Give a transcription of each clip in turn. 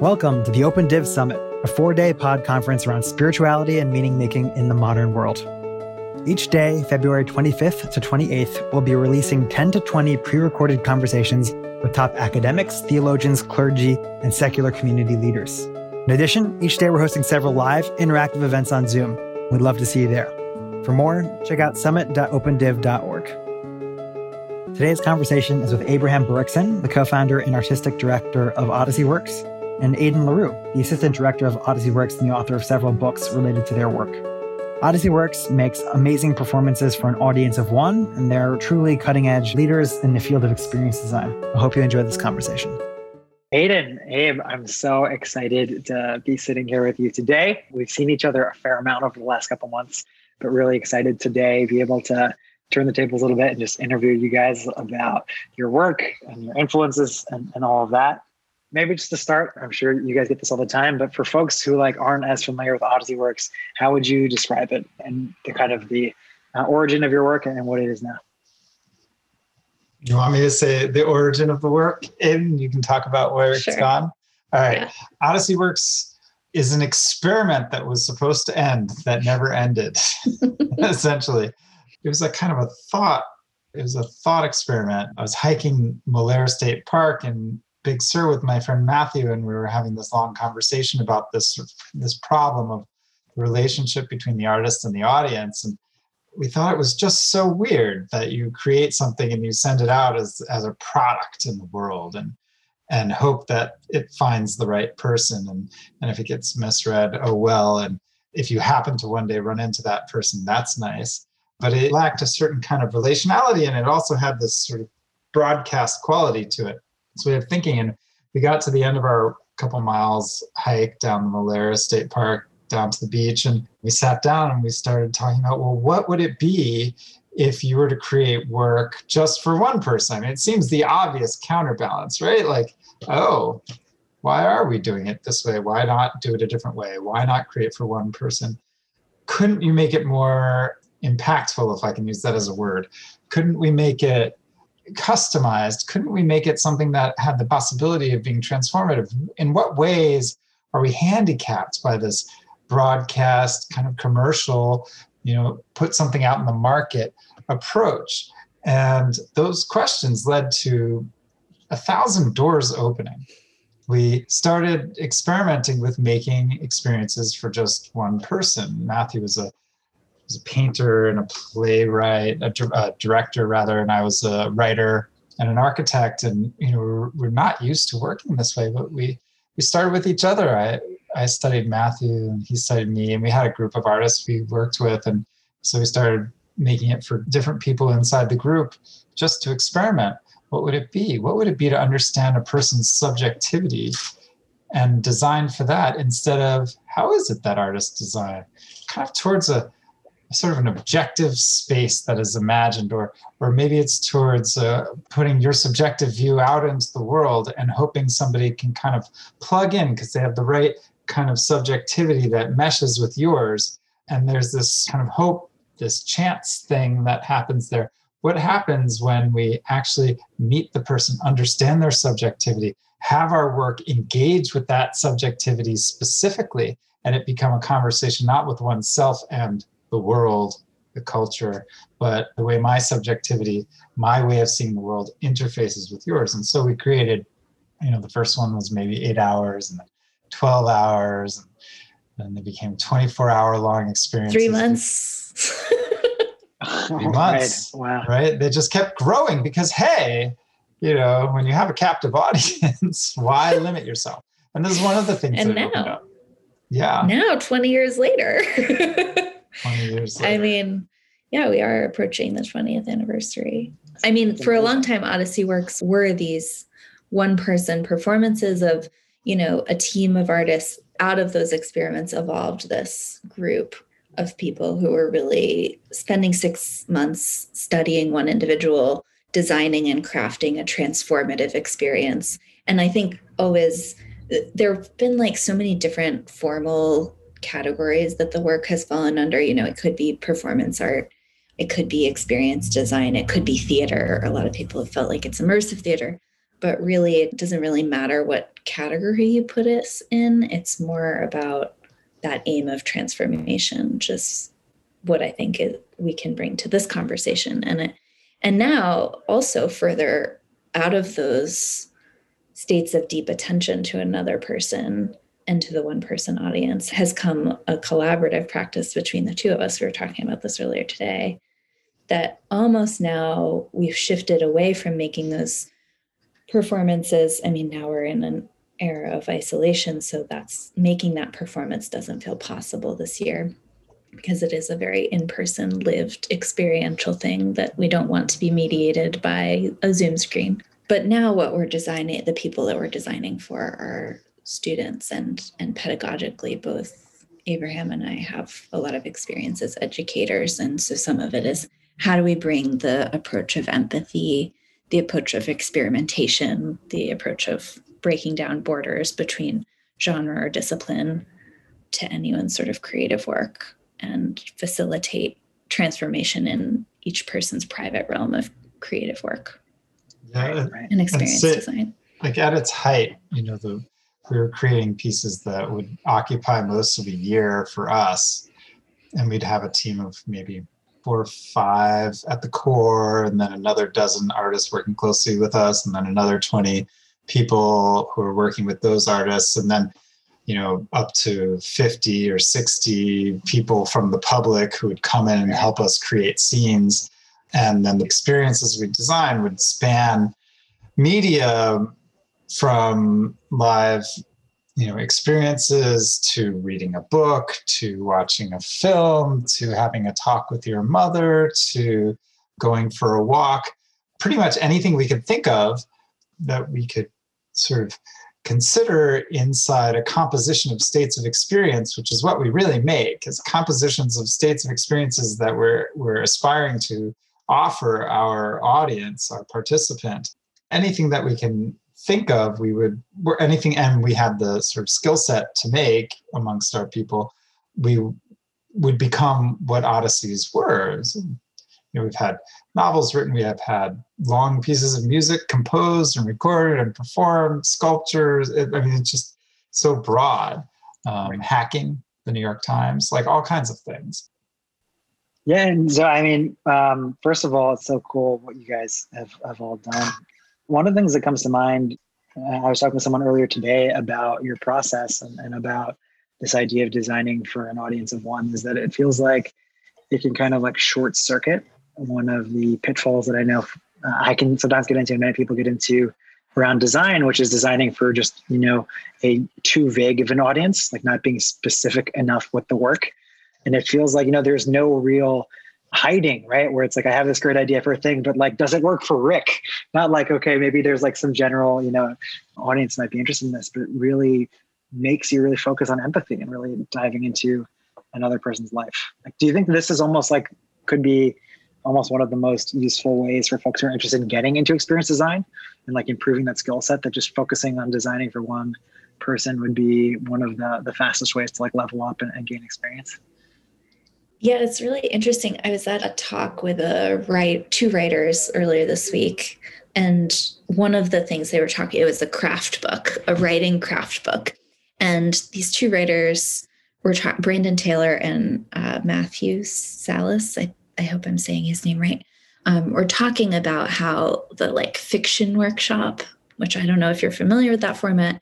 Welcome to the Open Div Summit, a four day pod conference around spirituality and meaning making in the modern world. Each day, February 25th to 28th, we'll be releasing 10 to 20 pre recorded conversations with top academics, theologians, clergy, and secular community leaders. In addition, each day we're hosting several live, interactive events on Zoom. We'd love to see you there. For more, check out summit.opendiv.org. Today's conversation is with Abraham Burickson, the co founder and artistic director of Odyssey Works, and Ayden LeRoux, the assistant director of Odyssey Works and the author of several books related to their work. Odyssey Works makes amazing performances for an audience of one, and they're truly cutting edge leaders in the field of experience design. I hope you enjoyed this conversation. Ayden, Abe, I'm so excited to be sitting here with you today. We've seen each other a fair amount over the last couple months, but really excited today to be able to turn the tables a little bit and just interview you guys about your work and your influences and, and all of that maybe just to start, I'm sure you guys get this all the time, but for folks who like aren't as familiar with Odyssey Works, how would you describe it and the kind of the uh, origin of your work and what it is now? You want me to say the origin of the work, and you can talk about where sure. it's gone. All right, yeah. Odyssey Works is an experiment that was supposed to end that never ended. essentially, it was a kind of a thought. It was a thought experiment. I was hiking Molera State Park in Big Sur with my friend Matthew, and we were having this long conversation about this this problem of the relationship between the artist and the audience. And we thought it was just so weird that you create something and you send it out as as a product in the world and and hope that it finds the right person and and if it gets misread oh well and if you happen to one day run into that person that's nice but it lacked a certain kind of relationality and it also had this sort of broadcast quality to it way of thinking. And we got to the end of our couple miles hike down the Molera State Park down to the beach and we sat down and we started talking about well what would it be if you were to create work just for one person? I mean, it seems the obvious counterbalance right? Like oh why are we doing it this way? Why not do it a different way? Why not create for one person? Couldn't you make it more impactful if i can use that as a word? Couldn't we make it customized, couldn't we make it something that had the possibility of being transformative? In what ways are we handicapped by this broadcast kind of commercial, you know, put something out in the market approach? And those questions led to a thousand doors opening. We started experimenting with making experiences for just one person. Matthew was a was a painter and a playwright, a, a, director rather, and I was a writer and an architect. And you know, we're, we're not used to working this way, but we we started with each other. I I studied Matthew and he studied me, and we had a group of artists we worked with, and so we started making it for different people inside the group just to experiment. What would it be? What would it be to understand a person's subjectivity and design for that instead of how is it that artists design? Kind of towards a sort of an objective space that is imagined or or maybe it's towards uh, putting your subjective view out into the world and hoping somebody can kind of plug in because they have the right kind of subjectivity that meshes with yours. And there's this kind of hope this chance thing that happens there. What happens when we actually meet the person understand their subjectivity have our work engage with that subjectivity specifically and it become a conversation not with oneself and the world, the culture, but the way my subjectivity, my way of seeing the world interfaces with yours. And so we created, you know, the first one was maybe eight hours and then 12 hours. And then they became 24 hour long experiences. Three months. Three months. Right. Wow. Right. They just kept growing because, hey, you know, when you have a captive audience, why limit yourself? And this is one of the things and now, yeah. Now, 20 years later. 20 years later. I mean, yeah, we are approaching the 20th anniversary. I mean, for a long time, Odyssey Works were these one person performances of, you know, a team of artists. Out of those experiments evolved this group of people who were really spending six months studying one individual, designing and crafting a transformative experience. And I think always there have been like so many different formal categories that the work has fallen under. You know, it could be performance art, it could be experience design, it could be theater. A lot of people have felt like it's immersive theater. but really it doesn't really matter what category you put us in. It's more about that aim of transformation, just what I think we can bring to this conversation. And it, and now also further out of those states of deep attention to another person and to the one person audience has come a collaborative practice between the two of us. We were talking about this earlier today. That almost now we've shifted away from making those performances. I mean, now we're in an era of isolation, so that's making that performance doesn't feel possible this year because it is a very in person, lived, experiential thing that we don't want to be mediated by a Zoom screen. But now, what we're designing, the people that we're designing for are students and, and pedagogically, both Abraham and I have a lot of experience as educators. And so some of it is how do we bring the approach of empathy, the approach of experimentation, the approach of breaking down borders between genre or discipline to anyone's sort of creative work and facilitate transformation in each person's private realm of creative work yeah, and experience design. Like at its height, you know, the we were creating pieces that would occupy most of a year for us, and we'd have a team of maybe four or five at the core, and then another dozen artists working closely with us, and then another 20 people who are working with those artists, and then you know up to 50 or 60 people from the public who would come in and help us create scenes. And then the experiences we design would span media from live you know experiences to reading a book to watching a film to having a talk with your mother to going for a walk pretty much anything we could think of that we could sort of consider inside a composition of states of experience which is what we really make is compositions of states of experiences that we're we're aspiring to offer our audience our participant. Anything that we can think of, we would were anything, and we had the sort of skill set to make amongst our people, we would become what Odysseys were. So, you know, we've had novels written, we have had long pieces of music composed and recorded and performed, sculptures. It, I mean, it's just so broad. Um, right. Hacking the New York Times, like all kinds of things. Yeah, and so I mean, um, first of all, it's so cool what you guys have, have all done one of the things that comes to mind, uh, I was talking to someone earlier today about your process and, and about this idea of designing for an audience of one is that it feels like it can kind of like short circuit one of the pitfalls that I know uh, I can sometimes get into, and many people get into around design, which is designing for just you know a too vague of an audience, like not being specific enough with the work. And it feels like you know there's no real hiding, right? Where it's like, I have this great idea for a thing, but like, does it work for Rick? Not like, okay, maybe there's like some general, you know, audience might be interested in this, but really makes you really focus on empathy and really diving into another person's life. Like, do you think this is almost like could be almost one of the most useful ways for folks who are interested in getting into experience design and like improving that skill set that just focusing on designing for one person would be one of the the fastest ways to like level up and, and gain experience? Yeah, it's really interesting. I was at a talk with a write two writers earlier this week, and one of the things they were talking it was a craft book, a writing craft book, and these two writers were Brandon Taylor and uh, Matthew Salesses. I, I hope I'm saying his name right. Um, we're talking about how the like fiction workshop, which I don't know if you're familiar with that format,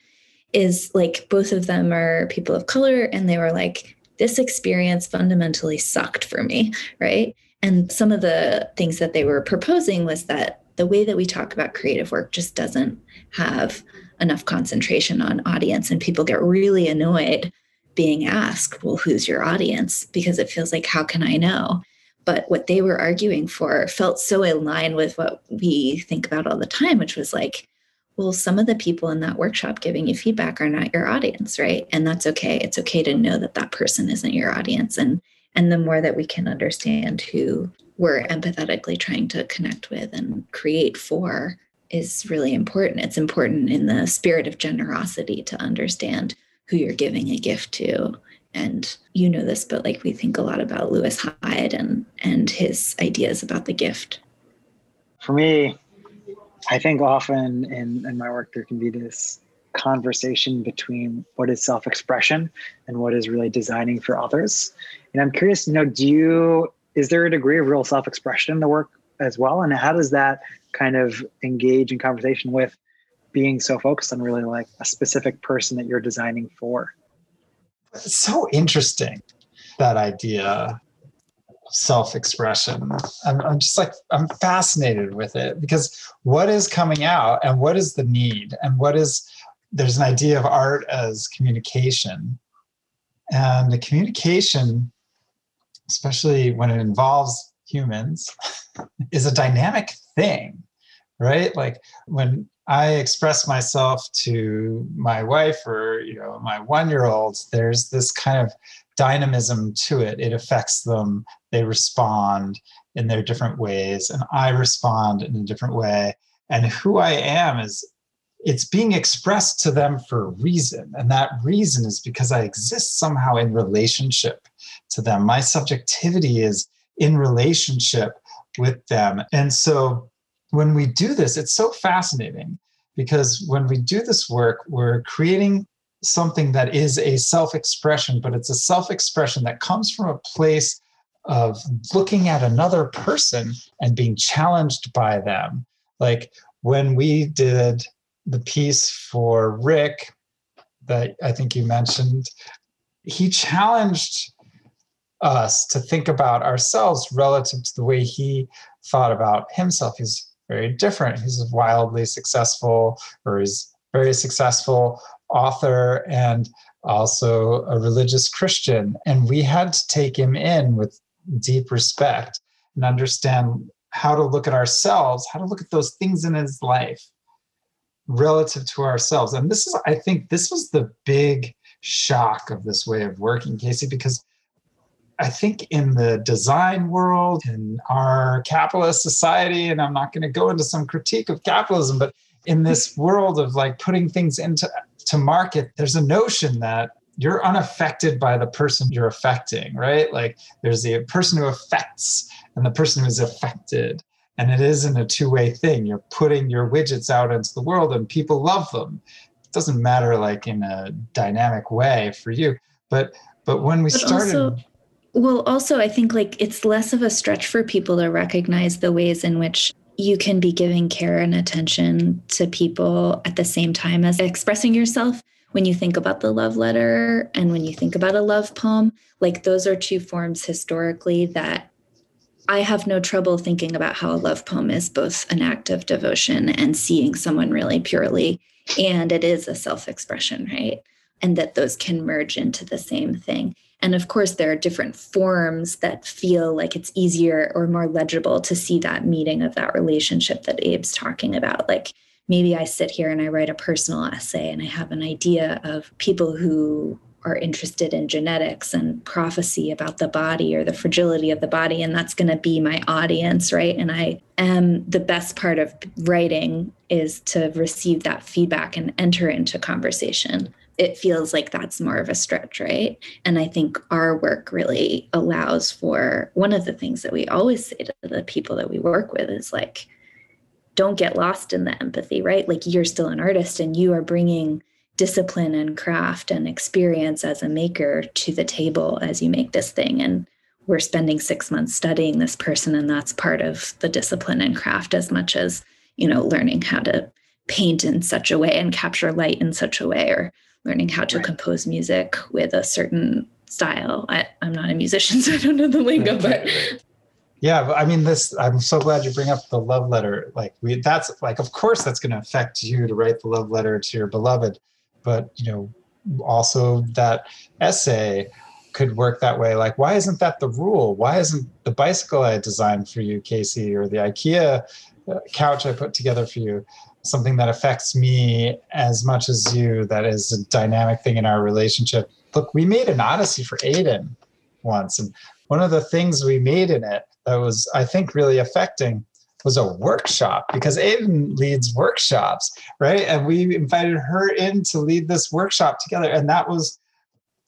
is like both of them are people of color, and they were like this experience fundamentally sucked for me, right? And some of the things that they were proposing was that the way that we talk about creative work just doesn't have enough concentration on audience, and people get really annoyed being asked, well, who's your audience? Because it feels like, how can I know? But what they were arguing for felt so in line with what we think about all the time, which was like, well, some of the people in that workshop giving you feedback are not your audience, right? And that's okay. It's okay to know that that person isn't your audience. And and the more that we can understand who we're empathetically trying to connect with and create for is really important. It's important in the spirit of generosity to understand who you're giving a gift to. And you know this, but like we think a lot about Lewis Hyde and and his ideas about the gift. For me, I think often in, in my work, there can be this conversation between what is self expression and what is really designing for others. And I'm curious, you know, do you, is there a degree of real self expression in the work as well? And how does that kind of engage in conversation with being so focused on really like a specific person that you're designing for? It's so interesting, that idea self-expression. I'm, I'm just like i'm fascinated with it because what is coming out and what is the need and what is there's an idea of art as communication. And the communication especially when it involves humans is a dynamic thing right? Like when i express myself to my wife or you know my one year old there's this kind of dynamism to it. It affects them, they respond in their different ways, and I respond in a different way. And who I am is it's being expressed to them for a reason. And that reason is because I exist somehow in relationship to them. My subjectivity is in relationship with them. And so when we do this, it's so fascinating because when we do this work, we're creating something that is a self expression, but it's a self expression that comes from a place of looking at another person and being challenged by them. Like when we did the piece for Rick that I think you mentioned, he challenged us to think about ourselves relative to the way he thought about himself. He's very different. He's wildly successful, or he's very successful author and also a religious Christian. And we had to take him in with deep respect and understand how to look at ourselves, how to look at those things in his life relative to ourselves. And this is, I think, this was the big shock of this way of working, Casey, because I think in the design world, in our capitalist society, and I'm not going to go into some critique of capitalism, but in this world of like putting things into to market, there's a notion that you're unaffected by the person you're affecting, right? Like there's the person who affects and the person who's affected. And it isn't a two way thing. You're putting your widgets out into the world and people love them. It doesn't matter like in a dynamic way for you. But but when we but started also, well also I think like it's less of a stretch for people to recognize the ways in which you can be giving care and attention to people at the same time as expressing yourself when you think about the love letter and when you think about a love poem like those are two forms historically that I have no trouble thinking about how a love poem is both an act of devotion and seeing someone really purely. And it is a self expression, right? And that those can merge into the same thing. And of course, there are different forms that feel like it's easier or more legible to see that meeting of that relationship that Abe's talking about. Like maybe I sit here and I write a personal essay and I have an idea of people who are interested in genetics and prophecy about the body or the fragility of the body and that's going to be my audience right and i am the best part of writing is to receive that feedback and enter into conversation it feels like that's more of a stretch, right? And I think our work really allows for one of the things that we always say to the people that we work with is like, don't get lost in the empathy, right? Like you're still an artist and you are bringing discipline and craft and experience as a maker to the table as you make this thing. And we're spending six months studying this person, and that's part of the discipline and craft as much as, you know, learning how to paint in such a way and capture light in such a way or learning how to right. compose music with a certain style. I, am not a musician, so I don't know the lingo, but yeah, I mean, this. I'm so glad you bring up the love letter. Like, we that's like, of course, that's going to affect you to write the love letter to your beloved, but you know, also that essay could work that way. Like, why isn't that the rule? Why isn't the bicycle I designed for you, Casey, or the IKEA uh, couch I put together for you? Something that affects me as much as you that is a dynamic thing in our relationship. Look we made an odyssey for aiden once and one of the things we made in it that was i think really affecting was a workshop because aiden leads workshops right? And we invited her in to lead this workshop together and that was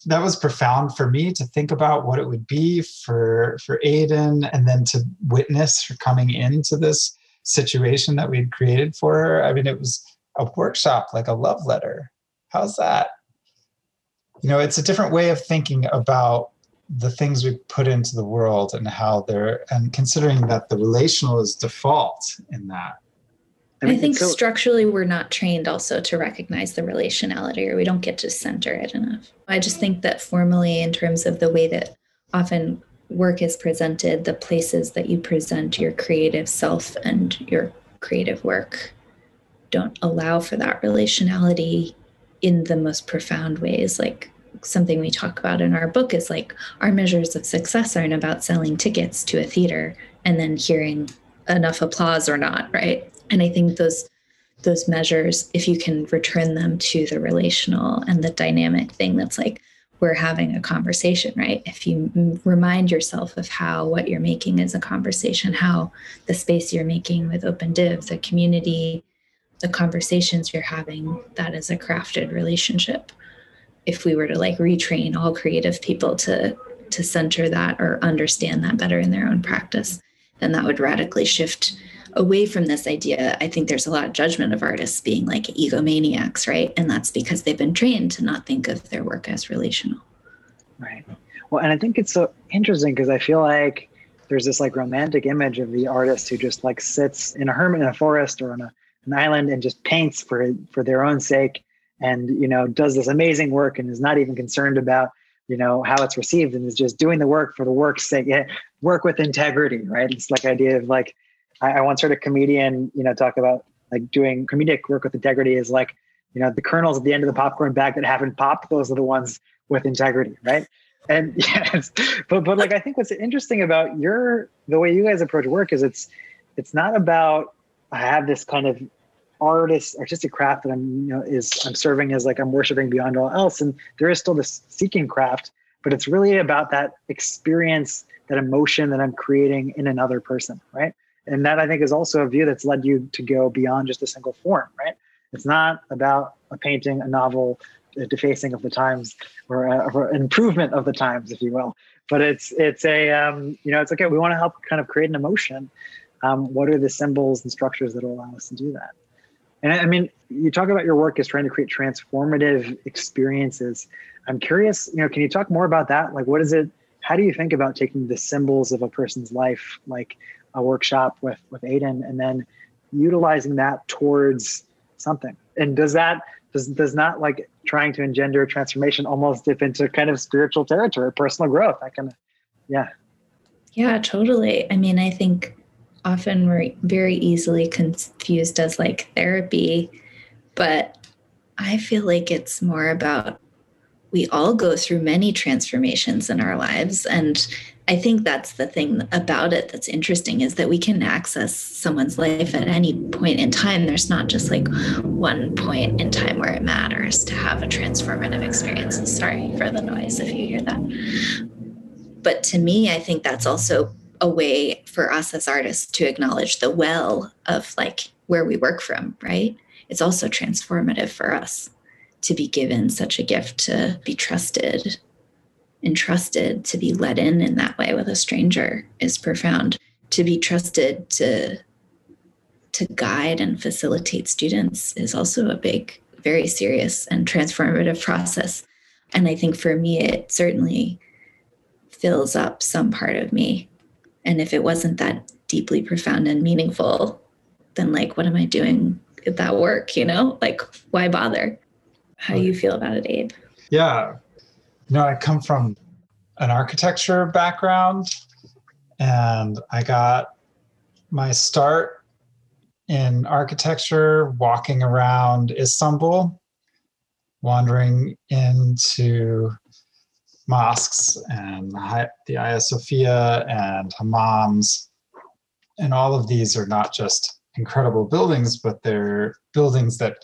that was profound for me to think about what it would be for for aiden and then to witness her coming into this situation that we'd created for her. I mean, it was a workshop, like a love letter. How's that? You know, it's a different way of thinking about the things we put into the world and how they're, and considering that the relational is default in that. I, mean, I think so, structurally we're not trained also to recognize the relationality or we don't get to center it enough. I just think that formally, in terms of the way that often work is presented, the places that you present your creative self and your creative work don't allow for that relationality in the most profound ways. Like something we talk about in our book is like our measures of success aren't about selling tickets to a theater and then hearing enough applause or not, right? And I think those those measures, if you can return them to the relational and the dynamic thing that's like we're having a conversation, right? If you remind yourself of how what you're making is a conversation, how the space you're making with Open Div, the community, the conversations you're having, that is a crafted relationship. If we were to like retrain all creative people to to center that or understand that better in their own practice, then that would radically shift away from this idea, I think there's a lot of judgment of artists being like egomaniacs, right? And that's because they've been trained to not think of their work as relational. Right. Well, and I think it's so interesting because I feel like there's this like romantic image of the artist who just like sits in a hermit in a forest or on a, an island and just paints for for their own sake and you know does this amazing work and is not even concerned about you know how it's received and is just doing the work for the work's sake yeah, work with integrity right it's like idea of like I, I once heard a comedian, you know, talk about like doing comedic work with integrity is like, you know, the kernels at the end of the popcorn bag that haven't popped, those are the ones with integrity, right? And yes, but but like I think what's interesting about your the way you guys approach work is it's it's not about I have this kind of artist artistic craft that I'm you know is I'm serving as like I'm worshiping beyond all else, and there is still this seeking craft, but it's really about that experience, that emotion that I'm creating in another person, right? And that i think is also a view that's led you to go beyond just a single form right? It's not about a painting a novel a defacing of the times or, a, or an improvement of the times if you will. But it's it's a um, you know it's okay we want to help kind of create an emotion. Um, what are the symbols and structures that will allow us to do that? And i mean you talk about your work as trying to create transformative experiences. I'm curious you know can you talk more about that? Like what is it how do you think about taking the symbols of a person's life like a workshop with with Ayden, and then utilizing that towards something. And does that does does not like trying to engender transformation almost dip into kind of spiritual territory, personal growth? Kind of yeah. Yeah, totally. I mean, I think often we're very easily confused as like therapy, but I feel like it's more about we all go through many transformations in our lives and I think that's the thing about it that's interesting is that we can access someone's life at any point in time. There's not just like one point in time where it matters to have a transformative experience. Sorry for the noise if you hear that. But to me, I think that's also a way for us as artists to acknowledge the well of like where we work from, right? It's also transformative for us to be given such a gift to be trusted entrusted to be let in in that way with a stranger is profound. To be trusted to to guide and facilitate students is also a big very serious and transformative process. And i think for me it certainly fills up some part of me. And if it wasn't that deeply profound and meaningful then like what am i doing at that work you know? Like why bother? How do you feel about it abe? Yeah you know, I come from an architecture background and I got my start in architecture walking around Istanbul, wandering into mosques and the Hagia Sophia and hammams. And all of these are not just incredible buildings, but they're buildings that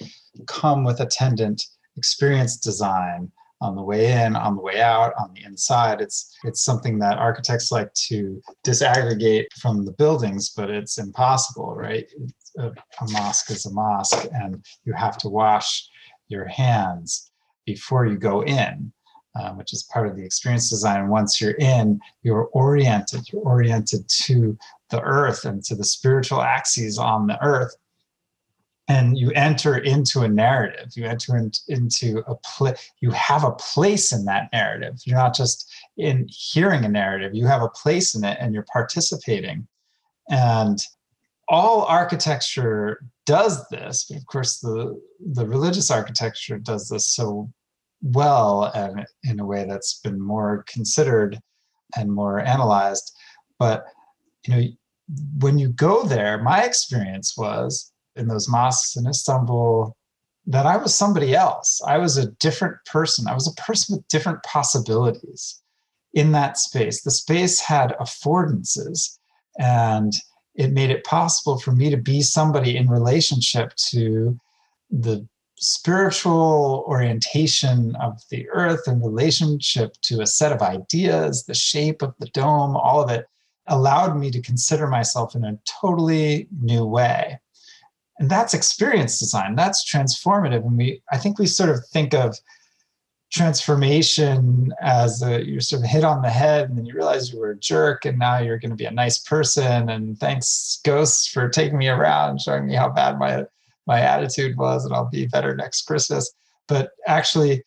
come with attendant experience design on the way in, on the way out, on the inside. It's it's something that architects like to disaggregate from the buildings, but it's impossible, right? A, a mosque is a mosque, and you have to wash your hands before you go in. Um, which is part of the experience design. Once you're in, you're oriented. You're oriented to the earth and to the spiritual axes on the earth and you enter into a narrative. You enter in, into a place you have a place in that narrative. You're not just in hearing a narrative. You have a place in it and you're participating. And all architecture does this but of course the the religious architecture does this so well and in a way that's been more considered and more analyzed. But you know when you go there my experience was in those mosques in Istanbul that I was somebody else. I was a different person. I was a person with different possibilities in that space. The space had affordances and it made it possible for me to be somebody in relationship to the spiritual orientation of the earth and relationship to a set of ideas, the shape of the dome, all of it allowed me to consider myself in a totally new way and that's experience design. That's transformative. And we i think we sort of think of transformation as a, you're sort of hit on the head and then you realize you were a jerk and now you're going to be a nice person. And thanks ghosts for taking me around showing me how bad my my attitude was and i'll be better next christmas. But actually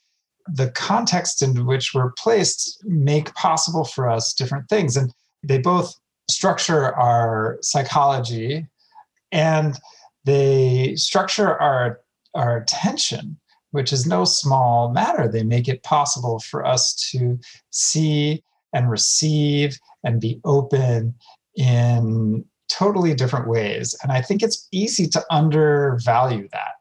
the context in which we're placed make possible for us different things. And they both structure our psychology and they structure our, our attention, which is no small matter. They make it possible for us to see and receive and be open in totally different ways. And I think it's easy to undervalue that.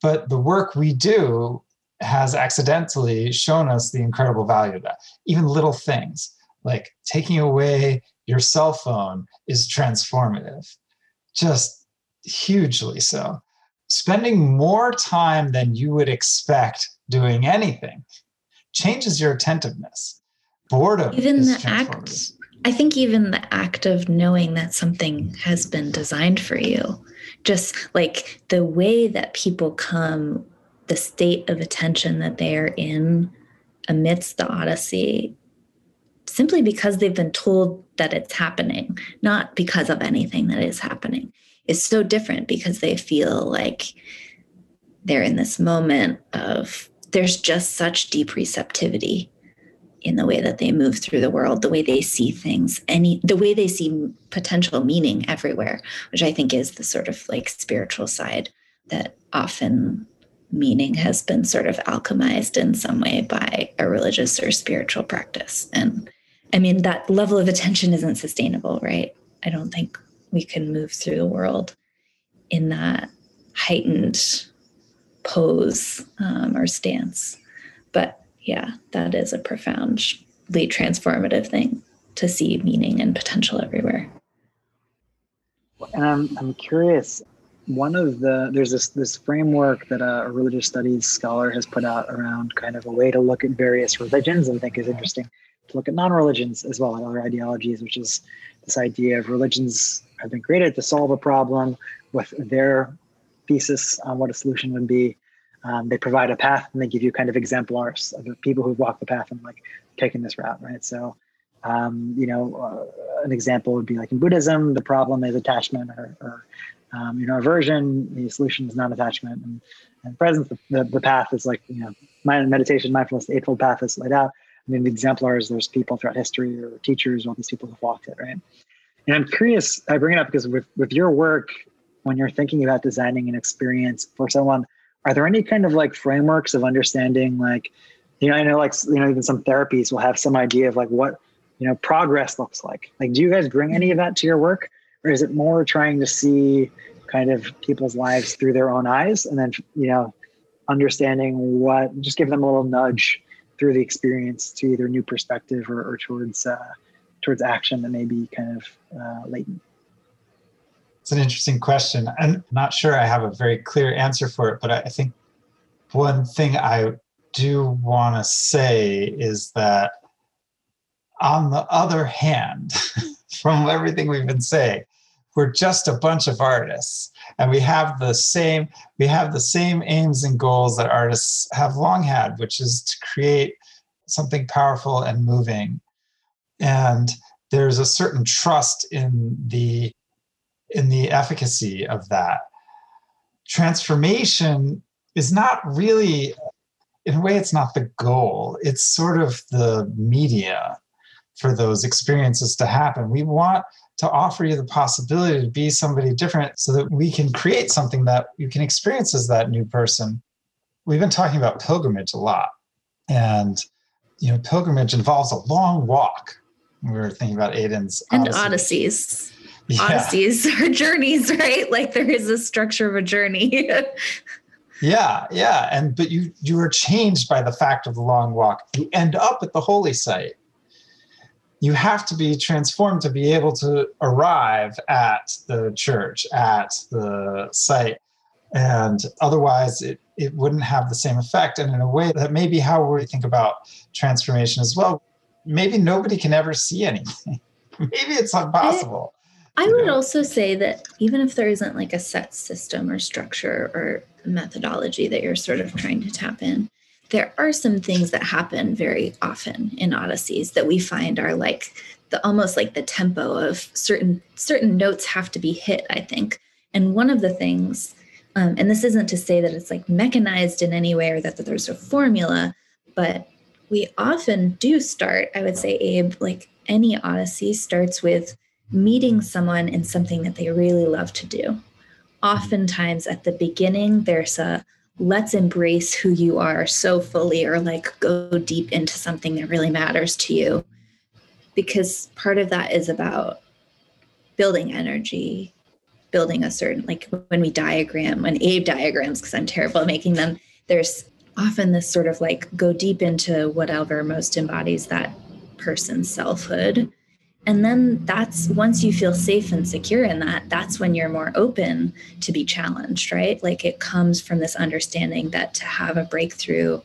But the work we do has accidentally shown us the incredible value of that. Even little things like taking away your cell phone is transformative. Just hugely so. Spending more time than you would expect doing anything changes your attentiveness. Boredom even the act. I think even the act of knowing that something has been designed for you, just like the way that people come, the state of attention that they are in amidst the Odyssey, simply because they've been told that it's happening, not because of anything that is happening is so different because they feel like they're in this moment of there's just such deep receptivity in the way that they move through the world the way they see things any the way they see potential meaning everywhere which i think is the sort of like spiritual side that often meaning has been sort of alchemized in some way by a religious or spiritual practice. And i mean that level of attention isn't sustainable right? I don't think we can move through the world in that heightened pose um, or stance. But yeah, that is a profoundly transformative thing to see meaning and potential everywhere. And I'm, I'm curious. One of the there's this this framework that a, religious studies scholar has put out around kind of a way to look at various religions and think is interesting to look at non-religions as well and other ideologies, which is this idea of religions have been created to solve a problem with their thesis on what a solution would be. Um, they provide a path and they give you kind of exemplars of the people who've walked the path and like taken this route, right? So, um, you know, uh, an example would be like in Buddhism, the problem is attachment, or, or um, you know, aversion. The solution is non-attachment, and, and presence. The, the, the path is like you know, meditation, mindfulness, the eightfold path is laid out. I mean, the exemplars. There's people throughout history or teachers, all these people who've walked it, right? And I'm curious, I bring it up because with, with your work, when you're thinking about designing an experience for someone, are there any kind of like frameworks of understanding like, you know, I know like, you know, even some therapies will have some idea of like what, you know, progress looks like. Like, do you guys bring any of that to your work? Or is it more trying to see kind of people's lives through their own eyes and then, you know, understanding what, just give them a little nudge through the experience to either new perspective or, or towards, uh, towards action that may be kind of uh, latent? It's an interesting question. I'm not sure I have a very clear answer for it, but I think one thing I do want to say is that, on the other hand, from everything we've been saying, we're just a bunch of artists and we have the same we have the same aims and goals that artists have long had which is to create something powerful and moving and there's a certain trust in the in the efficacy of that. Transformation is not really in a way it's not the goal. It's sort of the media for those experiences to happen. We want to offer you the possibility to be somebody different so that we can create something that you can experience as that new person. We've been talking about pilgrimage a lot. And you know pilgrimage involves a long walk we were thinking about aiden's and odyssey. odysseys. Yeah. odysseys are journeys right? Like there is a structure of a journey. Yeah yeah. And but you you are changed by the fact of the long walk. You end up at the holy site. You have to be transformed to be able to arrive at the church at the site. And otherwise it, it wouldn't have the same effect. And in a way that maybe how we think about transformation as well maybe nobody can ever see anything. Maybe it's impossible I would also say that even if there isn't like a set system or structure or methodology that you're sort of trying to tap in, there are some things that happen very often in odysseys that we find are like the almost like the tempo of certain certain notes have to be hit i think. And one of the things um, and this isn't to say that it's like mechanized in any way or that, that there's a formula but we often do start i would say abe like any odyssey starts with meeting someone in something that they really love to do. Oftentimes at the beginning, there's a let's embrace who you are so fully, or like go deep into something that really matters to you. Because part of that is about building energy, building a certain, like when we diagram, when Abe diagrams, because I'm terrible at making them, there's often this sort of like go deep into whatever most embodies that person's selfhood and then that's once you feel safe and secure in that, that's when you're more open to be challenged, right? Like it comes from this understanding that to have a breakthrough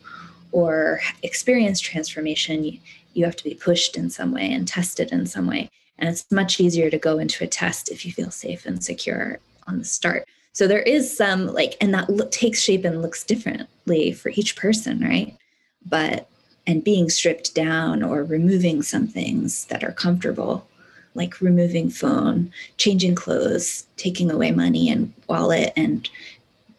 or experience transformation, you, have to be pushed in some way and tested in some way. And it's much easier to go into a test if you feel safe and secure on the start. So there is some like, and that lo- takes shape and looks differently for each person, right? But and being stripped down or removing some things that are comfortable like removing phone changing clothes taking away money and wallet and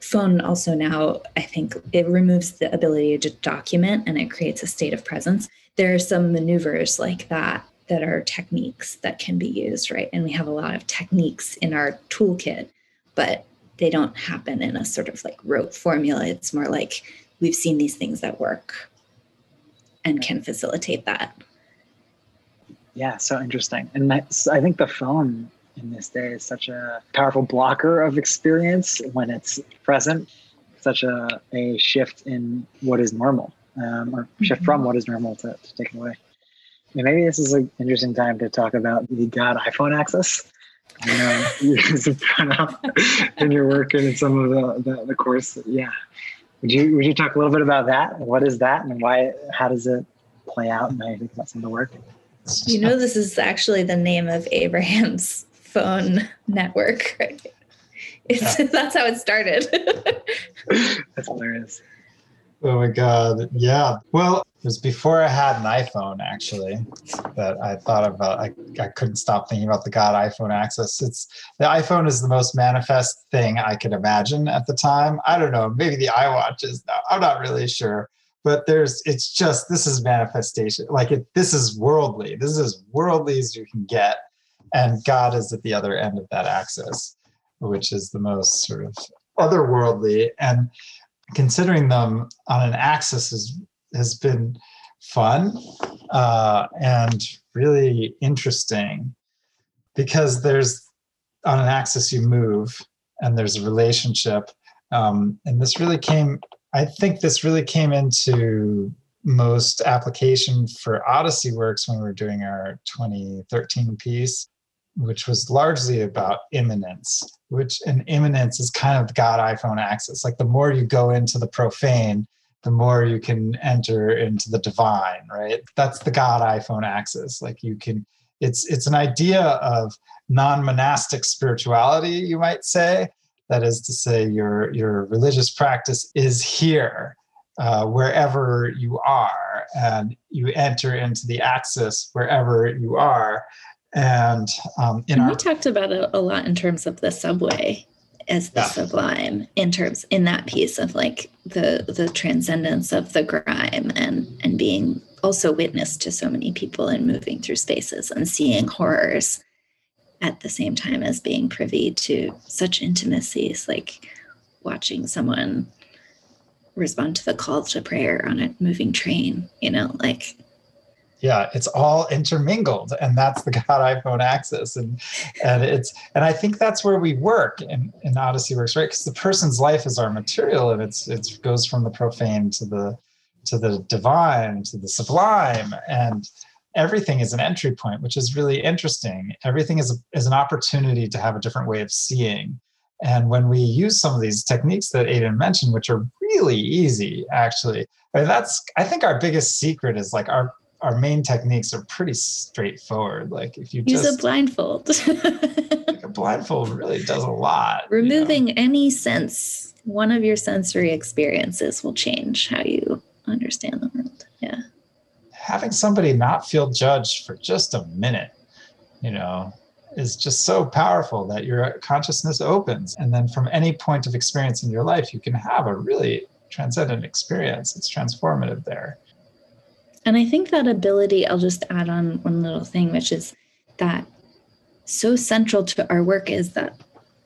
phone also now i think it removes the ability to document and it creates a state of presence there are some maneuvers like that that are techniques that can be used right and we have a lot of techniques in our toolkit but they don't happen in a sort of like rote formula it's more like we've seen these things that work and can facilitate that. Yeah, so interesting. And that's, I think the phone in this day is such a powerful blocker of experience when it's present, such a, a shift in what is normal, um, or shift mm-hmm. from what is normal to, to take away. And maybe this is an interesting time to talk about the God iPhone axis. You know, you guys have kind of in your work and in some of the, the, the course. Yeah, would you would you talk a little bit about that? What is that, and why? How does it play out? And how you think about some of the work? You know, this is actually the name of Abraham's phone network. Right? It's yeah. that's how it started. that's hilarious. Oh my god! Yeah. Well, it was before I had an iPhone actually that I thought about. I, I couldn't stop thinking about the God iPhone axis. It's the iPhone is the most manifest thing I could imagine at the time. I don't know, maybe the iWatch is. I'm not really sure, but there's. It's just this is manifestation. Like it. This is worldly. This is as worldly as you can get, and God is at the other end of that axis, which is the most sort of otherworldly and considering them on an axis is has been fun uh, and really interesting because there's on an axis you move and there's a relationship um, and this really came i think this really came into most application for odyssey works when we were doing our 2013 piece which was largely about immanence which an immanence is kind of god iphone axis. Like the more you go into the profane the more you can enter into the divine right? That's the god iphone axis. Like you can it's it's an idea of non-monastic spirituality you might say. That is to say your your religious practice is here uh, wherever you are and you enter into the axis wherever you are. And um, in and our, we talked about it a lot in terms of the subway as the yeah. sublime in terms in that piece of like the the transcendence of the grime and and being also witness to so many people and moving through spaces and seeing horrors at the same time as being privy to such intimacies like watching someone respond to the call to prayer on a moving train you know like yeah it's all intermingled and that's the god iphone axis and and it's and i think that's where we work in, in odyssey works right? Because the person's life is our material and it's it goes from the profane to the to the divine to the sublime and everything is an entry point which is really interesting. Everything is a, is an opportunity to have a different way of seeing. And when we use some of these techniques that Ayden mentioned, which are really easy, actually, I mean, that's I think our biggest secret is like our our main techniques are pretty straightforward. Like if you use just, a blindfold. like a blindfold really does a lot. Removing you know? any sense, one of your sensory experiences will change how you understand the world. Yeah. Having somebody not feel judged for just a minute, you know, is just so powerful that your consciousness opens. And then from any point of experience in your life, you can have a really transcendent experience. It's transformative there. And I think that ability, I'll just add on one little thing, which is that so central to our work is that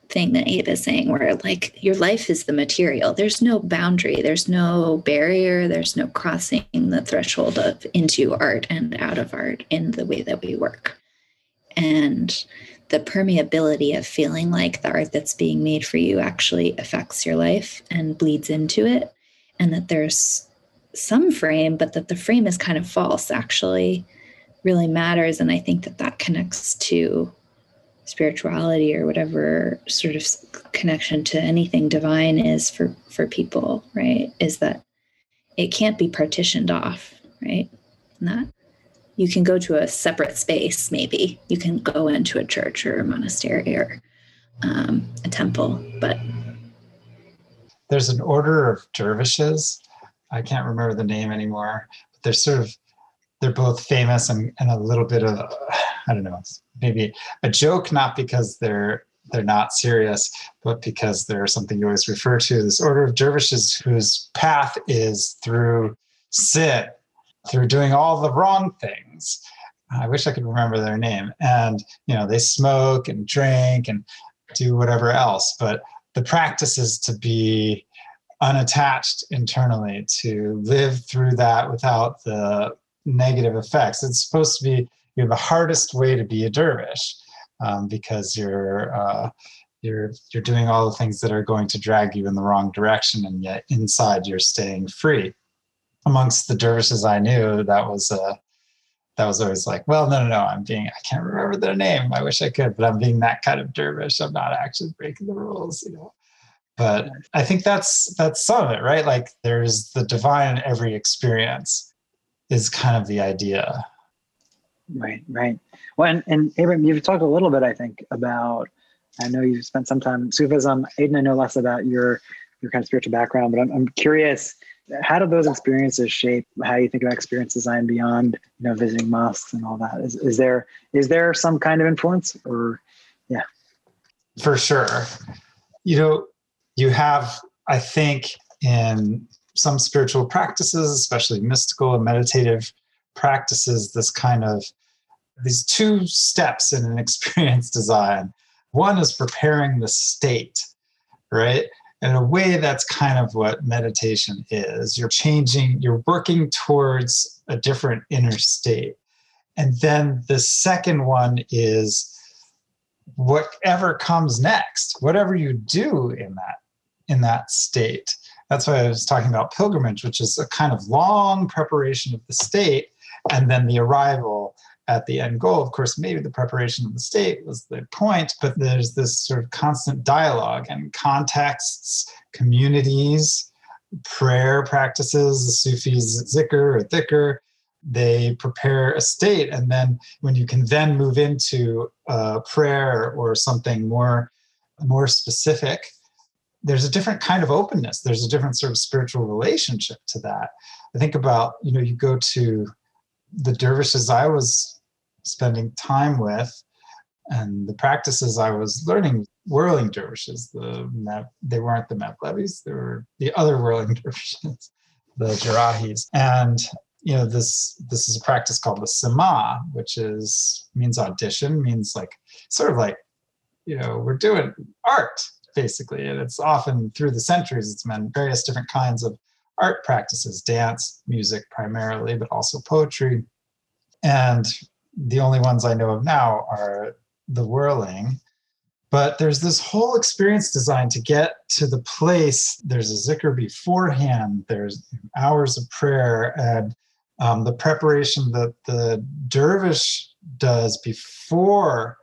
thing that Abe is saying, where like your life is the material. There's no boundary, there's no barrier, there's no crossing the threshold of into art and out of art in the way that we work. And the permeability of feeling like the art that's being made for you actually affects your life and bleeds into it. And that there's some frame, but that the frame is kind of false actually really matters. And I think that that connects to spirituality or whatever sort of connection to anything divine is for for people right? Is that it can't be partitioned off right? And that you can go to a separate space maybe. You can go into a church or a monastery or um, a temple but there's an order of dervishes I can't remember the name anymore. But they're sort of they're both famous and, and a little bit of I don't know maybe a joke, not because they're they're not serious, but because they're something you always refer to. This order of dervishes whose path is through sin, through doing all the wrong things. I wish I could remember their name. And you know, they smoke and drink and do whatever else, but the practice is to be unattached internally to live through that without the negative effects. It's supposed to be you know, the hardest way to be a dervish um, because you're uh, you're you're doing all the things that are going to drag you in the wrong direction, and yet inside you're staying free. Amongst the dervishes I knew, that was a uh, that was always like, well, no, no, no, I'm being, I can't remember their name. I wish I could, but I'm being that kind of dervish. I'm not actually breaking the rules, you know but i think that's that's some of it right? Like there's the divine in every experience is kind of the idea. Right right. Well and, and abraham you've talked a little bit i think about i know you've spent some time sufism. Ayden i know less about your your kind of spiritual background but i'm, I'm curious how do those experiences shape how you think about experience design beyond you know visiting mosques and all that? Is, is there is there some kind of influence or yeah. For sure. You know you have, I think, in some spiritual practices, especially mystical and meditative practices, this kind of these two steps in an experience design. One is preparing the state, right? In a way, that's kind of what meditation is. You're changing, you're working towards a different inner state. And then the second one is whatever comes next, whatever you do in that in that state. That's why I was talking about pilgrimage, which is a kind of long preparation of the state and then the arrival at the end goal. Of course, maybe the preparation of the state was the point, but there's this sort of constant dialogue and contexts, communities, prayer practices, the Sufis zikr or dhikr, they prepare a state. And then when you can then move into uh, prayer or something more, more specific, there's a different kind of openness there's a different sort of spiritual relationship to that i think about you know you go to the dervishes i was spending time with and the practices I was learning whirling dervishes. The they weren't the Mevlevis; they were the other whirling dervishes, the Jerrahis. And you know this this is a practice called the Sama, which is means audition, means like sort of like you know we're doing art basically, and it's often through the centuries it's meant various different kinds of art practices, dance, music primarily, but also poetry. And the only ones I know of now are the whirling. But there's this whole experience designed to get to the place. There's a zikr beforehand, there's hours of prayer, and um, the preparation that the dervish does before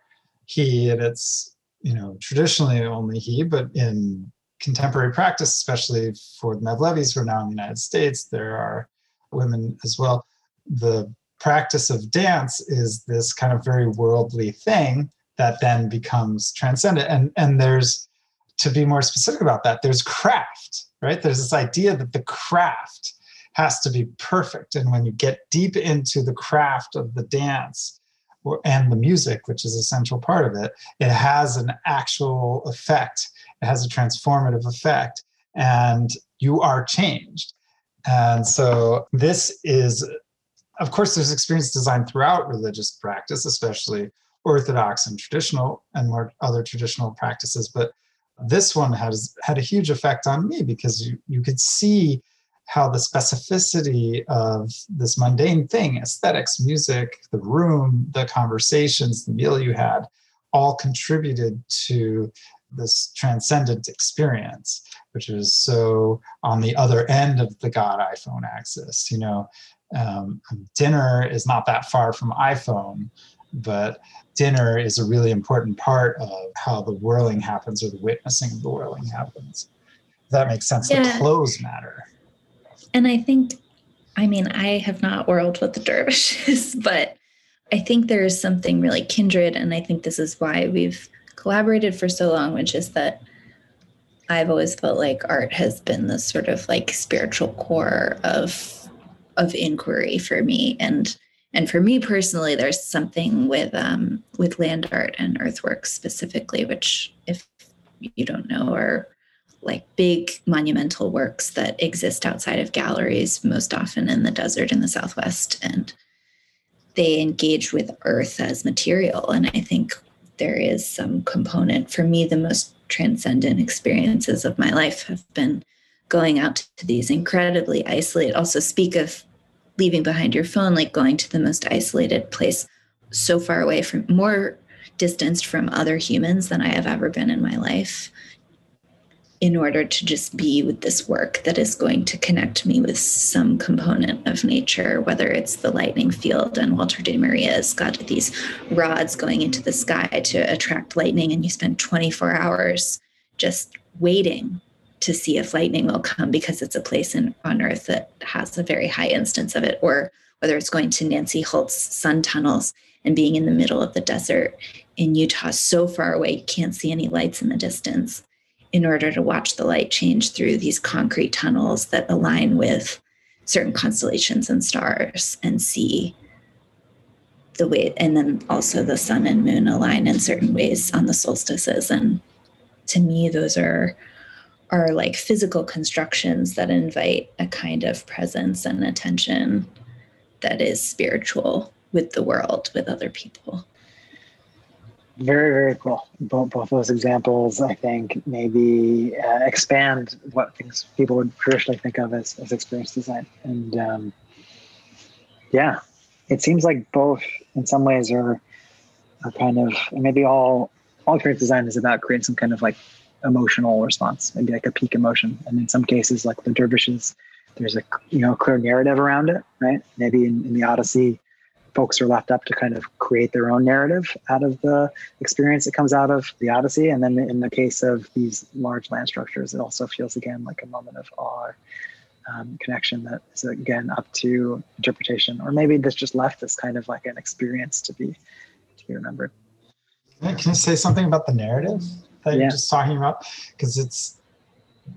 he, and it's, you know, traditionally only he, but in contemporary practice, especially for the Mevlevis who are now in the United States, there are women as well. The practice of dance is this kind of very worldly thing that then becomes transcendent. And, and there's, to be more specific about that, there's craft, right? There's this idea that the craft has to be perfect. And when you get deep into the craft of the dance, and the music, which is a central part of it, it has an actual effect. It has a transformative effect, and you are changed. And so, this is of course, there's experience design throughout religious practice, especially Orthodox and traditional and more other traditional practices. But this one has had a huge effect on me because you, you could see how the specificity of this mundane thing aesthetics, music, the room, the conversations, the meal you had all contributed to this transcendent experience, which is so on the other end of the God iPhone axis. You know, um, dinner is not that far from iPhone, but dinner is a really important part of how the whirling happens or the witnessing of the whirling happens. If that makes sense. Yeah. The clothes matter. And I think, I mean, I have not whirled with the dervishes, but I think there is something really kindred. And I think this is why we've collaborated for so long, which is that I've always felt like art has been this sort of like spiritual core of of inquiry for me and and for me personally there's something with um, with land art and earthworks specifically which if you don't know are like big monumental works that exist outside of galleries most often in the desert in the southwest and they engage with earth as material. And i think there is some component. For me the most transcendent experiences of my life have been going out to these incredibly isolated also speak of leaving behind your phone like going to the most isolated place so far away from more distanced from other humans than i have ever been in my life in order to just be with this work that is going to connect me with some component of nature, whether it's the lightning field and Walter de Maria's got these rods going into the sky to attract lightning, and you spend 24 hours just waiting to see if lightning will come because it's a place in, on Earth that has a very high instance of it, or whether it's going to Nancy Holt's sun tunnels and being in the middle of the desert in Utah, so far away, you can't see any lights in the distance, in order to watch the light change through these concrete tunnels that align with certain constellations and stars and see the way, and then also the sun and moon align in certain ways on the solstices. And to me, those are are like physical constructions that invite a kind of presence and attention that is spiritual with the world, with other people. Very, very cool. Both, both those examples, I think, maybe uh, expand what things people would traditionally think of as, as experience design. And um, yeah, it seems like both, in some ways, are are kind of maybe all all experience design is about creating some kind of like emotional response, maybe like a peak emotion. And in some cases, like the dervishes, there's a you know clear narrative around it, right? Maybe in, in the Odyssey, folks are left up to kind of create their own narrative out of the experience that comes out of the Odyssey. And then in the case of these large land structures, it also feels again like a moment of awe. Um, connection that is again up to interpretation, or maybe this just left as kind of like an experience to be to be remembered. Can you say something about the narrative? that yeah. you're just talking about because it's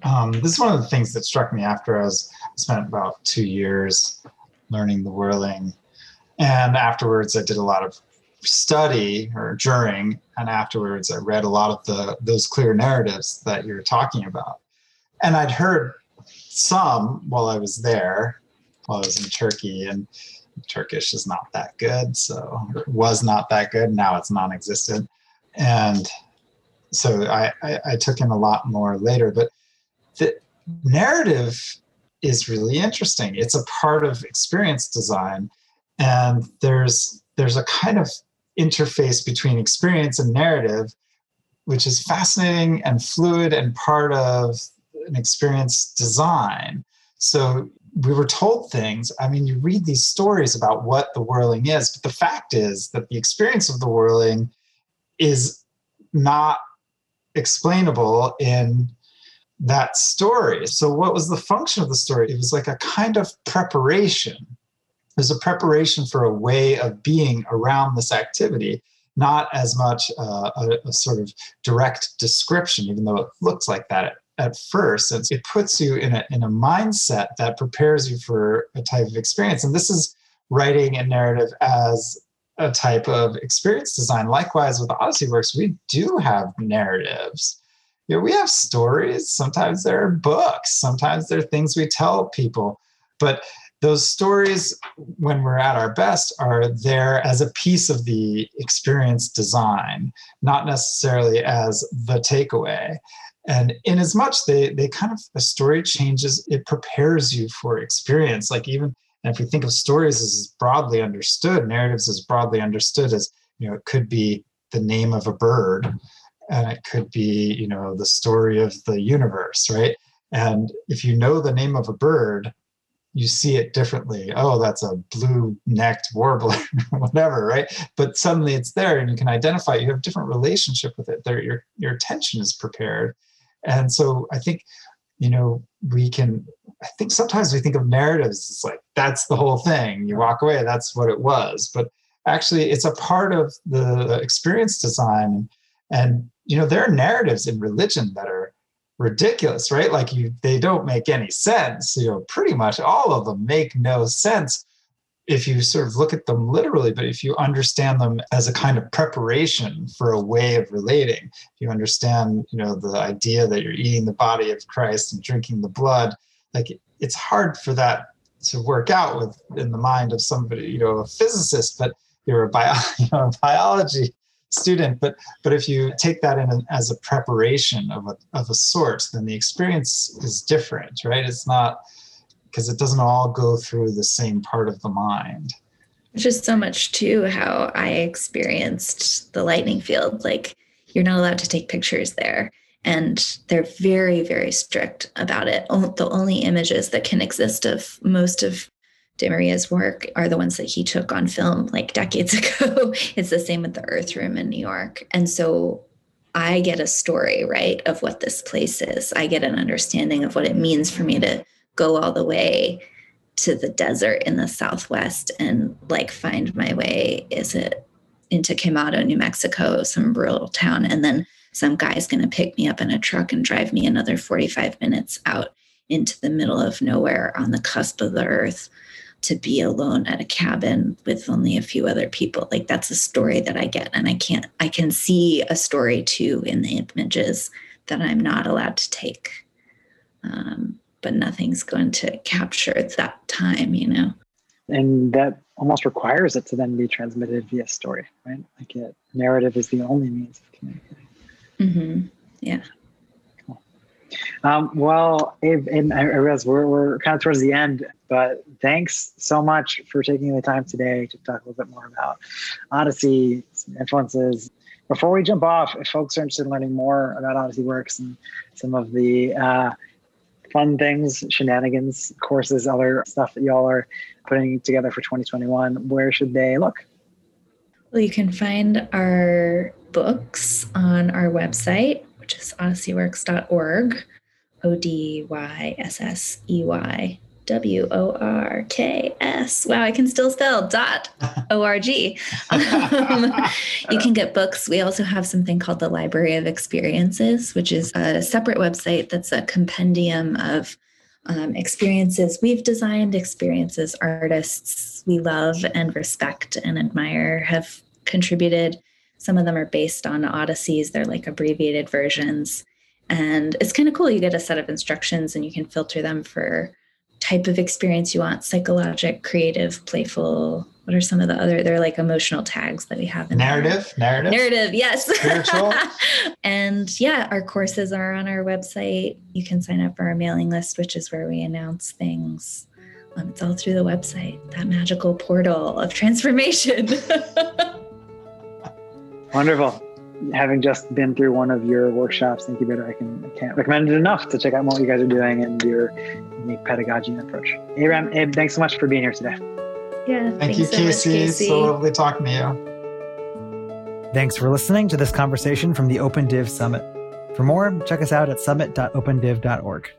um, this is one of the things that struck me after I was I spent about two years learning the whirling, and afterwards I did a lot of study or during and afterwards i read a lot of the those clear narratives that you're talking about. And i'd heard some while i was there while i was in turkey and turkish is not that good so it was not that good now it's non-existent. And so I, I, I took in a lot more later but the narrative is really interesting. It's a part of experience design and there's there's a kind of interface between experience and narrative, which is fascinating and fluid and part of an experience design. So we were told things. I mean, you read these stories about what the whirling is, but the fact is that the experience of the whirling is not explainable in that story. So, what was the function of the story? It was like a kind of preparation is a preparation for a way of being around this activity, not as much uh, a, a, sort of direct description, even though it looks like that at, first. It's, it puts you in a, in a mindset that prepares you for a type of experience. And this is writing a narrative as a type of experience design. Likewise, with Odyssey Works, we do have narratives. You know, we have stories. Sometimes they're books. Sometimes they're things we tell people. But those stories, when we're at our best, are there as a piece of the experience design, not necessarily as the takeaway. And in as much they they kind of a story changes, it prepares you for experience. Like even and if we think of stories as broadly understood, narratives as broadly understood as you know, it could be the name of a bird, and it could be you know the story of the universe, right? And if you know the name of a bird, you see it differently. Oh, that's a blue necked warbler, whatever, right? But suddenly it's there and you can identify. You have a different relationship with it. There, your your attention is prepared. And so I think, you know, we can I think sometimes we think of narratives as like that's the whole thing. You walk away, that's what it was. But actually it's a part of the experience design. And you know, there are narratives in religion that are ridiculous, right? Like you, they don't make any sense. You know, pretty much all of them make no sense if you sort of look at them literally, but if you understand them as a kind of preparation for a way of relating, if you understand, you know, the idea that you're eating the body of Christ and drinking the blood, like it's hard for that to work out with in the mind of somebody, you know, a physicist, but you're a, bio, you know, a biology student but but if you take that in as a preparation of a, of a sort then the experience is different right? It's not because it doesn't all go through the same part of the mind. There's just so much too how i experienced the lightning field. Like you're not allowed to take pictures there and they're very very strict about it. The only images that can exist of most of De Maria's work are the ones that he took on film like decades ago. it's the same with the Earth Room in New York. And so I get a story, right, of what this place is. I get an understanding of what it means for me to go all the way to the desert in the Southwest and like find my way. Is it into Quemado, New Mexico, some rural town? And then some guy's going to pick me up in a truck and drive me another 45 minutes out into the middle of nowhere on the cusp of the earth to be alone at a cabin with only a few other people. Like that's a story that i get and i can't i can see a story too in the images that i'm not allowed to take. Um, but nothing's going to capture that time you know? And that almost requires it to then be transmitted via story right? Like it narrative is the only means of communicating. Mm-hmm. yeah um, well, Abe, and I realize we're, we're kind of towards the end, but thanks so much for taking the time today to talk a little bit more about Odyssey, influences. Before we jump off, if folks are interested in learning more about Odyssey Works and some of the uh, fun things, shenanigans, courses, other stuff that y'all are putting together for 2021, where should they look? Well, you can find our books on our website, which is odysseyworks.org, O D Y S S E Y W O R K S. Wow, I can still spell dot O R G. You can get books. We also have something called the Library of Experiences, which is a separate website that's a compendium of um, experiences we've designed, experiences artists we love and respect and admire have contributed. Some of them are based on Odysseys, they're like abbreviated versions. And it's kind of cool. You get a set of instructions and you can filter them for type of experience you want psychologic, creative, playful. What are some of the other? They're like emotional tags that we have in narrative, there. narrative, narrative. Yes, spiritual. and yeah, our courses are on our website. You can sign up for our mailing list, which is where we announce things. Um, it's all through the website. That magical portal of transformation. Wonderful having just been through one of your workshops, incubator, I can I can't recommend it enough to check out what you guys are doing and your unique pedagogy and approach. Abraham, Abe, thanks so much for being here today. Yeah. Thank you, so Casey. much, Casey. So lovely talking to you. Thanks for listening to this conversation from the Open Div Summit. For more, check us out at summit.opendiv.org.